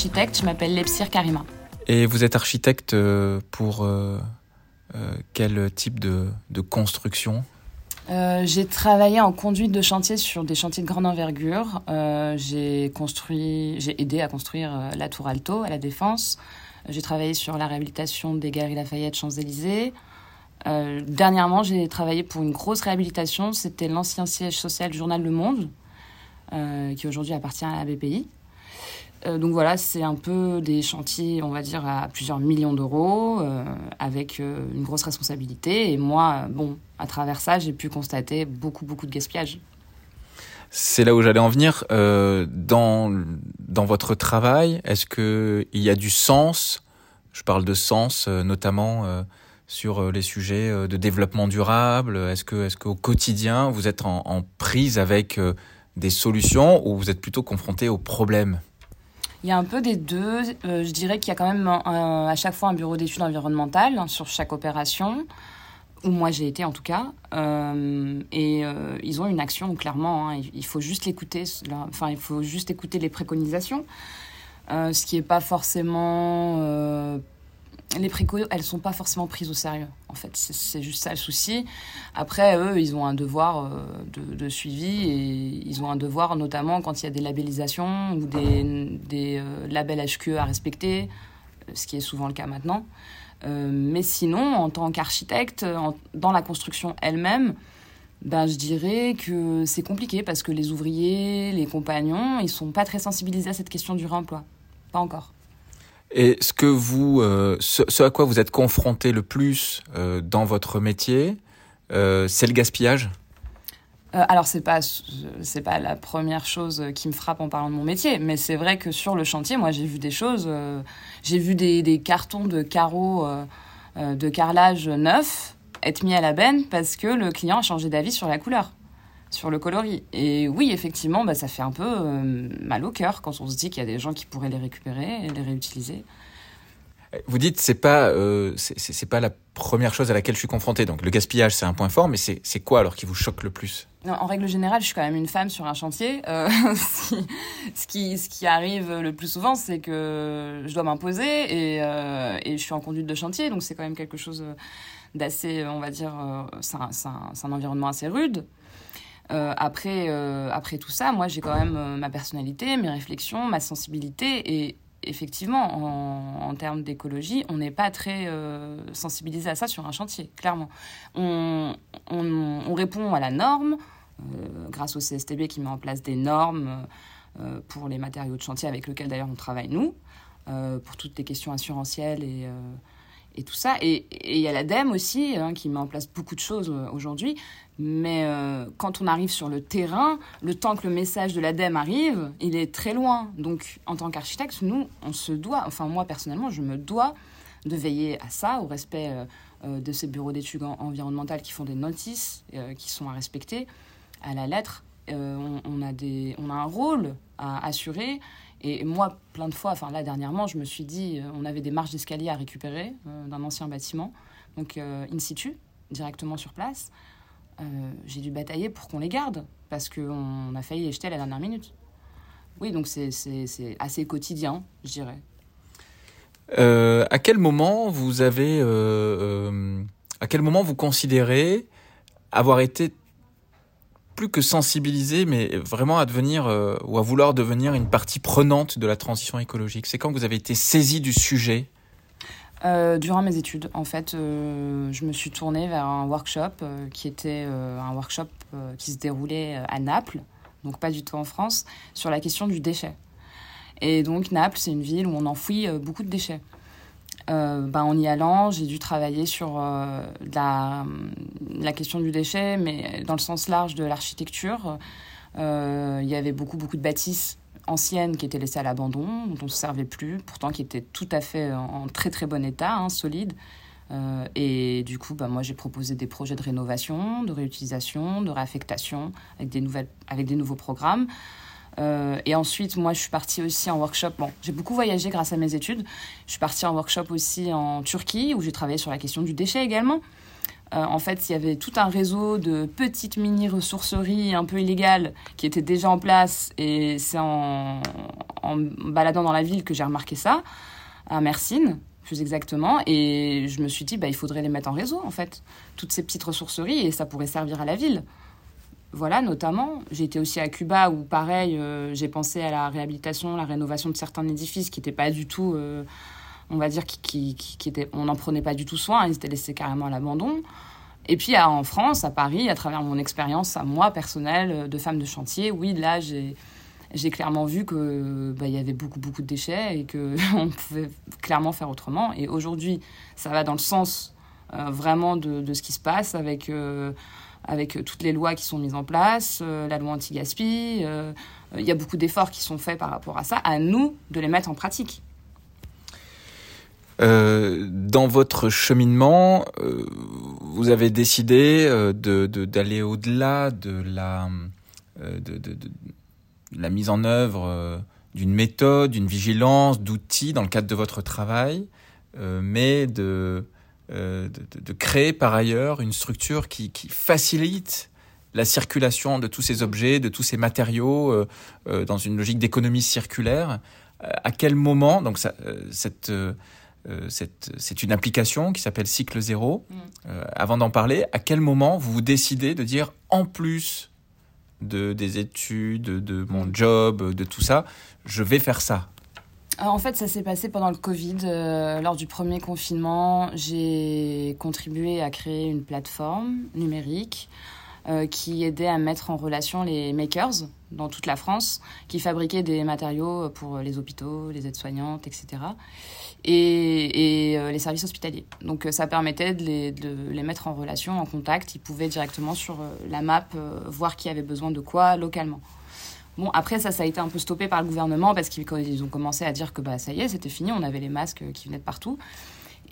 architecte, je m'appelle Lepsir Karima. Et vous êtes architecte pour quel type de, de construction? J'ai travaillé en conduite de chantier sur des chantiers de grande envergure. j'ai construit, j'ai aidé à construire la Tour Alto à la Défense. J'ai travaillé sur la réhabilitation des Galeries Lafayette Champs-Élysées. Euh, dernièrement, j'ai travaillé pour une grosse réhabilitation. C'était l'ancien siège social du journal Le Monde, euh, qui aujourd'hui appartient à la BPI. Euh, donc voilà, c'est un peu des chantiers, on va dire, à plusieurs millions d'euros, avec une grosse responsabilité. Et moi, bon, à travers ça, j'ai pu constater beaucoup, beaucoup de gaspillage. C'est là où j'allais en venir. dans, dans votre travail, est-ce qu'il y a du sens Je parle de sens, notamment sur euh, les sujets euh, de développement durable? Est-ce que, est-ce qu'au quotidien, vous êtes en, prise avec euh, des solutions ou vous êtes plutôt confronté aux problèmes? Il y a un peu des deux. je dirais qu'il y a quand même à chaque fois un bureau d'études environnementales hein, sur chaque opération, où moi j'ai été en tout cas. et ils ont une action clairement. Hein, il, faut juste l'écouter. Enfin, il faut juste écouter les préconisations, ce qui n'est pas forcément les précautions, elles sont pas forcément prises au sérieux. En fait, c'est juste ça le souci. Après, eux, ils ont un devoir euh, de, suivi et ils ont un devoir, notamment quand il y a des labellisations ou des, euh, labels HQE à respecter, euh, ce qui est souvent le cas maintenant. mais sinon, en tant qu'architecte, dans la construction elle-même, ben, je dirais que c'est compliqué parce que les ouvriers, les compagnons, ils sont pas très sensibilisés à cette question du réemploi. Pas encore. Et ce que vous, euh, ce, à quoi vous êtes confronté le plus euh, dans votre métier, euh, c'est le gaspillage? alors c'est pas pas la première chose qui me frappe en parlant de mon métier, mais c'est vrai que sur le chantier, moi j'ai vu des choses, j'ai vu des, des, cartons de carreaux de carrelage neufs être mis à la benne parce que le client a changé d'avis sur la couleur sur le coloris. Et oui, effectivement, bah, ça fait un peu euh, mal au cœur quand on se dit qu'il y a des gens qui pourraient les récupérer et les réutiliser. Vous dites c'est pas euh, c'est pas la première chose à laquelle je suis confronté. Donc le gaspillage c'est un point fort, mais c'est quoi alors qui vous choque le plus? En règle générale, je suis quand même une femme sur un chantier. Euh, ce qui ce qui arrive le plus souvent, c'est que je dois m'imposer et, euh, et je suis en conduite de chantier, donc c'est quand même quelque chose d'assez, on va dire, c'est un, un, un environnement assez rude. Euh, après, euh, après tout ça, moi, j'ai quand même euh, ma personnalité, mes réflexions, ma sensibilité. Et effectivement, en, termes d'écologie, on n'est pas très sensibilisé à ça sur un chantier, clairement. On, on, on répond à la norme, grâce au CSTB qui met en place des normes pour les matériaux de chantier avec lesquels d'ailleurs on travaille nous, pour toutes les questions assurantielles et et tout ça. Et il y a l'ADEME aussi, hein, qui met en place beaucoup de choses euh, aujourd'hui. Mais euh, quand on arrive sur le terrain, le temps que le message de l'ADEME arrive, il est très loin. Donc, en tant qu'architecte, nous, on se doit, enfin moi personnellement, je me dois de veiller à ça, au respect euh, de ces bureaux d'études environnementales qui font des notices, qui sont à respecter à la lettre. On, a des, on a un rôle à assurer et moi, plein de fois, enfin là dernièrement, je me suis dit, euh, on avait des marches d'escalier à récupérer euh, d'un ancien bâtiment, donc euh, in situ, directement sur place. j'ai dû batailler pour qu'on les garde, parce qu'on a failli les jeter à la dernière minute. Oui, donc c'est assez quotidien, je dirais. à quel moment vous avez, à quel moment vous considérez avoir été plus que sensibiliser, mais vraiment à devenir euh, ou à vouloir devenir une partie prenante de la transition écologique C'est quand vous avez été saisi du sujet euh, durant mes études, en fait, euh, je me suis tournée vers un workshop qui était un workshop qui se déroulait à Naples, donc pas du tout en France, sur la question du déchet. Et donc Naples, c'est une ville où on enfouit beaucoup de déchets. Euh, ben, en y allant, j'ai dû travailler sur euh, la, question du déchet, mais dans le sens large de l'architecture. Euh, il y avait beaucoup, beaucoup de bâtisses anciennes qui étaient laissées à l'abandon, dont on ne se servait plus, pourtant qui étaient tout à fait en, très, très bon état, hein, solides. et du coup, ben, moi, j'ai proposé des projets de rénovation, de réutilisation, de réaffectation avec des, nouvelles, avec des nouveaux programmes. Euh, et ensuite, moi, je suis partie aussi en workshop. Bon, j'ai beaucoup voyagé grâce à mes études. Je suis partie en workshop aussi en Turquie, où j'ai travaillé sur la question du déchet également. en fait, il y avait tout un réseau de petites mini-ressourceries un peu illégales qui étaient déjà en place. Et c'est en, baladant dans la ville que j'ai remarqué ça, à Mercine, plus exactement. Et je me suis dit, bah, il faudrait les mettre en réseau, en fait. Toutes ces petites ressourceries, et ça pourrait servir à la ville. Voilà, notamment. Été aussi à Cuba où, pareil, euh, j'ai pensé à la réhabilitation, la rénovation de certains édifices qui n'étaient pas du tout, euh, on va dire, qui, qui, on n'en prenait pas du tout soin, ils étaient laissés carrément à l'abandon. Et puis en France, à Paris, à travers mon expérience à moi personnelle de femme de chantier, oui, là, j'ai clairement vu que bah, il y avait beaucoup beaucoup de déchets et que on pouvait clairement faire autrement. Et aujourd'hui, ça va dans le sens euh, vraiment de, ce qui se passe avec euh, avec toutes les lois qui sont mises en place, euh, la loi anti-gaspi. Il y a beaucoup d'efforts qui sont faits par rapport à ça. À nous de les mettre en pratique. dans votre cheminement, vous avez décidé de, d'aller au-delà de la de, de, la mise en œuvre euh, d'une méthode, d'une vigilance, d'outils dans le cadre de votre travail, euh, mais euh, de, de, créer par ailleurs une structure qui, qui, facilite la circulation de tous ces objets, de tous ces matériaux dans une logique d'économie circulaire. à quel moment, donc ça, cette, c'est une application qui s'appelle Cycle Zéro. Mm. avant d'en parler, à quel moment vous vous décidez de dire en plus de, des études, de mon job, de tout ça, je vais faire ça? euh, en fait, ça s'est passé pendant le Covid. Euh, lors du premier confinement, j'ai contribué à créer une plateforme numérique euh, qui aidait à mettre en relation les makers dans toute la France, qui fabriquaient des matériaux pour les hôpitaux, les aides-soignantes, etc et, euh, les services hospitaliers. Donc euh, ça permettait de les, de les, mettre en relation, en contact. Ils pouvaient directement sur euh, la map voir qui avait besoin de quoi localement. Bon, après, ça, ça a été un peu stoppé par le gouvernement parce qu'ils ont commencé à dire que bah, ça y est, c'était fini, on avait les masques qui venaient de partout.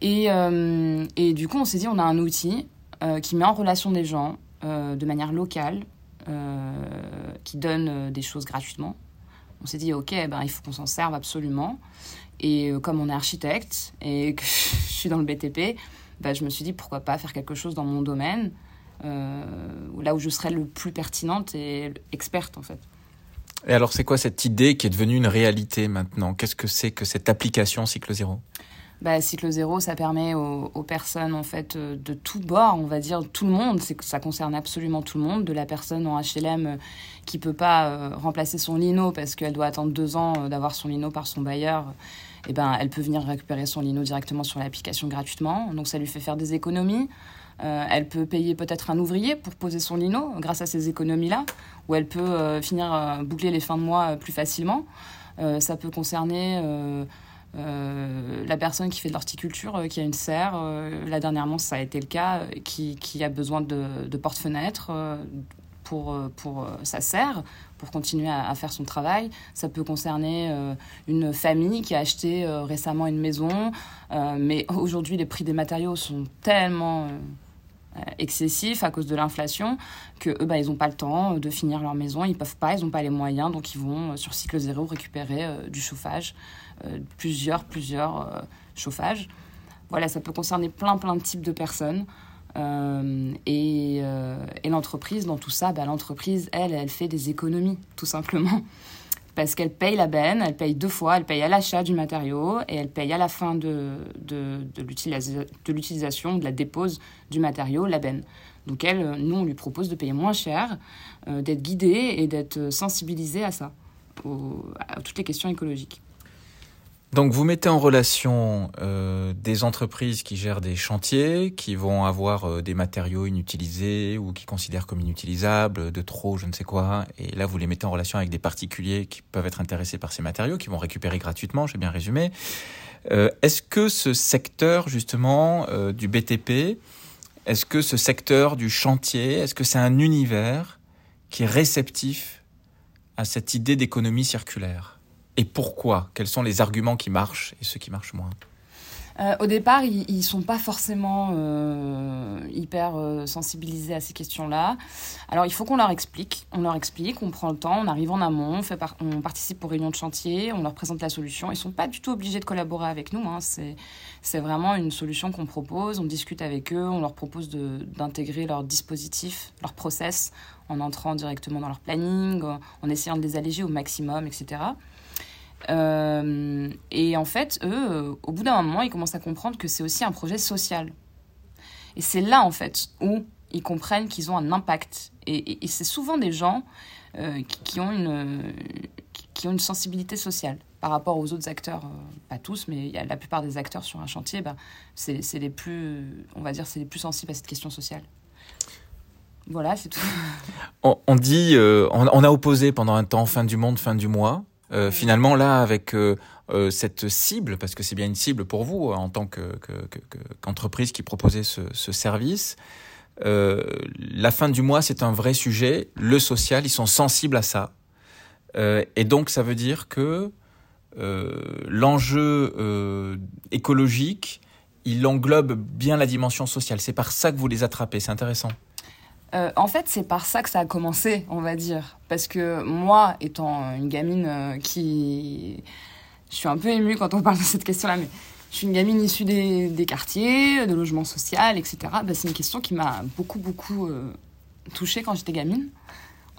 Et, et du coup, on s'est dit, on a un outil qui met en relation des gens de manière locale, qui donne des choses gratuitement. On s'est dit, ok, ben, il faut qu'on s'en serve absolument. Et euh, comme on est architecte et que je suis dans le BTP, bah, je me suis dit pourquoi pas faire quelque chose dans mon domaine, euh, là où je serais le plus pertinente et experte en fait. Et alors c'est quoi cette idée qui est devenue une réalité maintenant? Qu'est-ce que c'est que cette application Cycle Zéro? Bah, Cycle Zéro, ça permet aux, personnes en fait euh, de tout bord, on va dire tout le monde, ça concerne absolument tout le monde, de la personne en HLM qui peut pas remplacer son lino parce qu'elle doit attendre deux ans d'avoir son lino par son bailleur eh ben, elle peut venir récupérer son lino directement sur l'application gratuitement. Donc ça lui fait faire des économies. Euh, elle peut payer peut-être un ouvrier pour poser son lino grâce à ces économies-là, ou elle peut euh, finir euh, boucler les fins de mois plus facilement. ça peut concerner la personne qui fait de l'horticulture, qui a une serre. là dernièrement, ça a été le cas, qui, a besoin de, porte-fenêtres pour, sa serre pour continuer à, faire son travail. Ça peut concerner euh, une famille qui a acheté euh, récemment une maison, euh, mais aujourd'hui les prix des matériaux sont tellement excessifs à cause de l'inflation que eux, bah, ils n'ont pas le temps de finir leur maison, ils peuvent pas, ils n'ont pas les moyens, donc ils vont sur cycle zéro récupérer du chauffage, plusieurs, plusieurs chauffages. Voilà, ça peut concerner plein, plein de types de personnes. Euh, et, euh, et l'entreprise, dans tout ça, bah, l'entreprise, elle, elle fait des économies, tout simplement. Parce qu'elle paye la benne, elle paye deux fois, elle paye à l'achat du matériau et elle paye à la fin de, l'utilisation, de la dépose du matériau, la benne. Donc elle, nous, on lui propose de payer moins cher, euh, d'être guidée et d'être sensibilisée à ça, à toutes les questions écologiques. Donc vous mettez en relation euh, des entreprises qui gèrent des chantiers, qui vont avoir euh, des matériaux inutilisés ou qui considèrent comme inutilisables, de trop, je ne sais quoi. Et là, vous les mettez en relation avec des particuliers qui peuvent être intéressés par ces matériaux, qui vont récupérer gratuitement, j'ai bien résumé. Euh, est-ce que ce secteur justement du BTP, est-ce que ce secteur du chantier, est-ce que c'est un univers qui est réceptif à cette idée d'économie circulaire? Et pourquoi? Quels sont les arguments qui marchent et ceux qui marchent moins? Euh, au départ, ils, ils sont pas forcément euh, hyper euh, sensibilisés à ces questions-là. Alors, il faut qu'on leur explique. On leur explique, on prend le temps, on arrive en amont, on, participe aux réunions de chantier, on leur présente la solution. Ils sont pas du tout obligés de collaborer avec nous. Hein. C'est, vraiment une solution qu'on propose. On discute avec eux, on leur propose d'intégrer leur dispositif, leur process, en entrant directement dans leur planning, en essayant de les alléger au maximum, etc. Euh, et en fait, eux, euh, au bout d'un moment, ils commencent à comprendre que c'est aussi un projet social. Et c'est là, en fait, où ils comprennent qu'ils ont un impact. Et, c'est souvent des gens euh, qui, ont une, qui- ont une sensibilité sociale par rapport aux autres acteurs. pas tous, mais la plupart des acteurs sur un chantier, bah, c'est les plus, on va dire, c'est les plus sensibles à cette question sociale. Voilà, c'est tout. On, dit, on a opposé pendant un temps fin du monde, fin du mois. Euh, Finalement, là, avec euh, euh, cette cible, parce que c'est bien une cible pour vous euh, en tant que- que- que- qu'entreprise qui proposait ce, ce service, euh, la fin du mois, c'est un vrai sujet. Le social, ils sont sensibles à ça. Euh, et donc, ça veut dire que euh, l'enjeu euh, écologique, il englobe bien la dimension sociale. C'est par ça que vous les attrapez. C'est intéressant. Euh, en fait, c'est par ça que ça a commencé, on va dire. Parce que moi, étant une gamine euh, qui... Je suis un peu émue quand on parle de cette question-là, mais je suis une gamine issue des, quartiers, de logement social, etc. Bah, c'est une question qui m'a beaucoup, beaucoup euh, touchée quand j'étais gamine.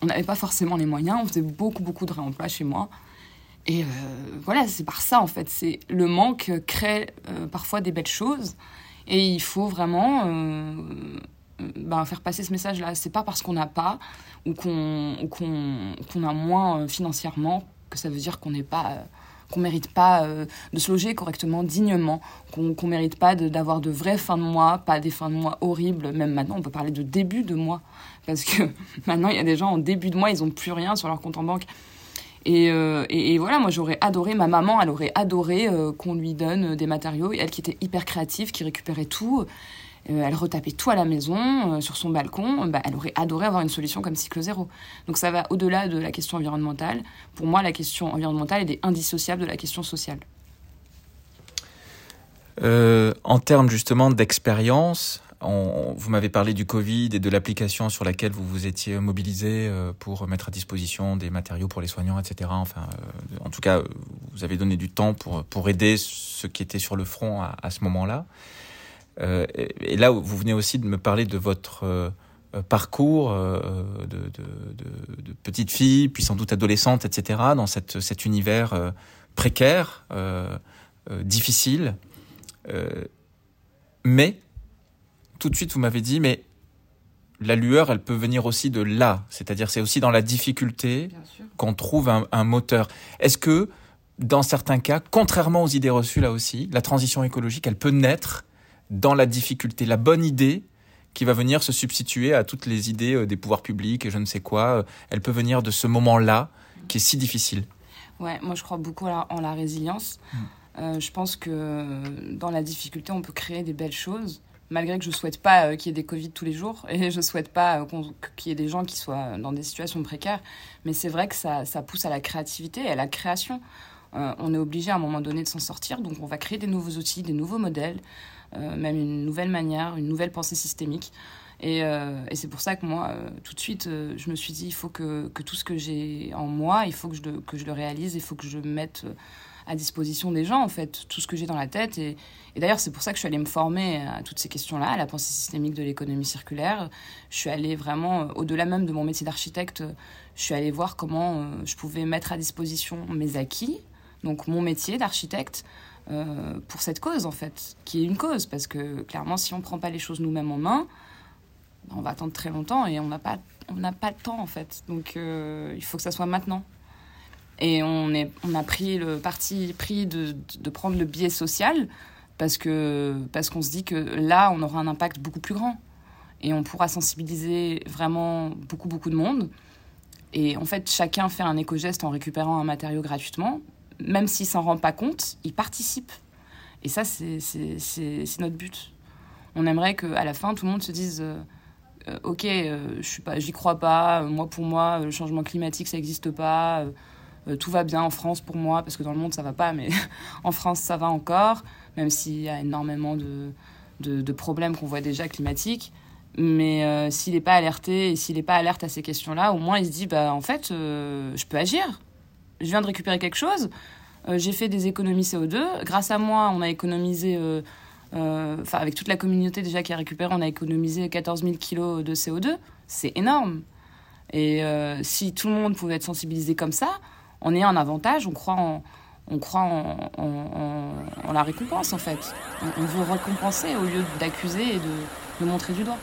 On n'avait pas forcément les moyens, on faisait beaucoup, beaucoup de réemploi chez moi. Et voilà, c'est par ça, en fait. C'est Le manque crée parfois des belles choses. Et il faut vraiment... ben, faire passer ce message-là. C'est pas parce qu'on n'a pas ou qu'on a moins euh, financièrement que ça veut dire qu'on n'est pas euh, qu'on mérite pas euh, de se loger correctement, dignement, qu'on qu'on mérite pas d'avoir de, vraies fins de mois, pas des fins de mois horribles. Même maintenant, on peut parler de début de mois parce que maintenant il y a des gens en début de mois, ils ont plus rien sur leur compte en banque. Et, voilà, moi j'aurais adoré, ma maman, elle aurait adoré qu'on lui donne des matériaux. Et elle qui était hyper créative, qui récupérait tout, elle retapait tout à la maison, euh, sur son balcon, bah, elle aurait adoré avoir une solution comme cycle zéro. Donc ça va au-delà de la question environnementale. Pour moi, la question environnementale, est indissociable de la question sociale. Euh, en termes justement d'expérience, vous m'avez parlé du Covid et de l'application sur laquelle vous vous étiez mobilisé euh, pour mettre à disposition des matériaux pour les soignants, etc. Enfin, euh, en tout cas, euh, vous avez donné du temps pour, pour aider ceux qui étaient sur le front à ce moment-là. Euh, et, là, vous venez aussi de me parler de votre euh, euh, parcours de, de, de, de petite fille, puis sans doute adolescente, etc., dans cette, cet univers précaire, euh, euh, difficile. Euh, mais, tout de suite, vous m'avez dit, mais la lueur, elle peut venir aussi de là. C'est-à-dire, c'est aussi dans la difficulté qu'on trouve un, un moteur. Est-ce que, dans certains cas, contrairement aux idées reçues là aussi, la transition écologique, elle peut naître dans la difficulté, la bonne idée qui va venir se substituer à toutes les idées euh, des pouvoirs publics et je ne sais quoi, euh, elle peut venir de ce moment-là qui est si difficile. Ouais, moi je crois beaucoup en la, en la résilience. Euh, je pense que dans la difficulté, on peut créer des belles choses. Malgré que je souhaite pas euh, qu'il y ait des Covid tous les jours et je souhaite pas euh, qu'il y ait des gens qui soient dans des situations précaires. Mais c'est vrai que ça, ça pousse à la créativité et à la création. On est obligé à un moment donné de s'en sortir, donc on va créer des nouveaux outils, des nouveaux modèles, même une nouvelle manière, une nouvelle pensée systémique. Et, euh, c'est pour ça que moi, euh, tout de suite, euh, je me suis dit, il faut que, tout ce que j'ai en moi, il faut que je, le, réalise, il faut que je mette euh, à disposition des gens, en fait, tout ce que j'ai dans la tête. Et, et d'ailleurs, c'est pour ça que je suis allée me former à toutes ces questions-là, à la pensée systémique de l'économie circulaire. Je suis allée vraiment, euh, au-delà même de mon métier d'architecte, euh, je suis allée voir comment euh, je pouvais mettre à disposition mes acquis, donc mon métier d'architecte, euh, pour cette cause, en fait, qui est une cause. Parce que clairement, si on ne prend pas les choses nous-mêmes en main, on va attendre très longtemps et on n'a pas, on pas le temps, en fait. Donc, euh, il faut que ça soit maintenant. Et on, est, on a pris le parti pris de, de prendre le biais social parce que parce qu'on se dit que là, on aura un impact beaucoup plus grand. Et on pourra sensibiliser vraiment beaucoup, beaucoup de monde. Et en fait, chacun fait un éco-geste en récupérant un matériau gratuitement. Même s'il s'en rend pas compte, il participe. Et ça, c'est notre but. On aimerait qu'à la fin, tout le monde se dise euh, euh, Ok, euh, je suis j'y crois pas, moi pour moi, le changement climatique, ça n'existe pas. tout va bien en France pour moi, parce que dans le monde ça va pas, mais en France ça va encore, même s'il y a énormément de, de, problèmes qu'on voit déjà climatiques. Mais s'il n'est pas alerté et s'il n'est pas alerte à ces questions-là, au moins il se dit bah en fait je peux agir. Je viens de récupérer quelque chose. j'ai fait des économies CO2. Grâce à moi, on a économisé euh, enfin, avec toute la communauté déjà qui a récupéré, on a économisé 14 000 kilos de CO2. C'est énorme. Et euh, si tout le monde pouvait être sensibilisé comme ça, on est un avantage, on croit en, on croit en, la récompense en fait. On, veut récompenser au lieu d'accuser et de montrer du doigt.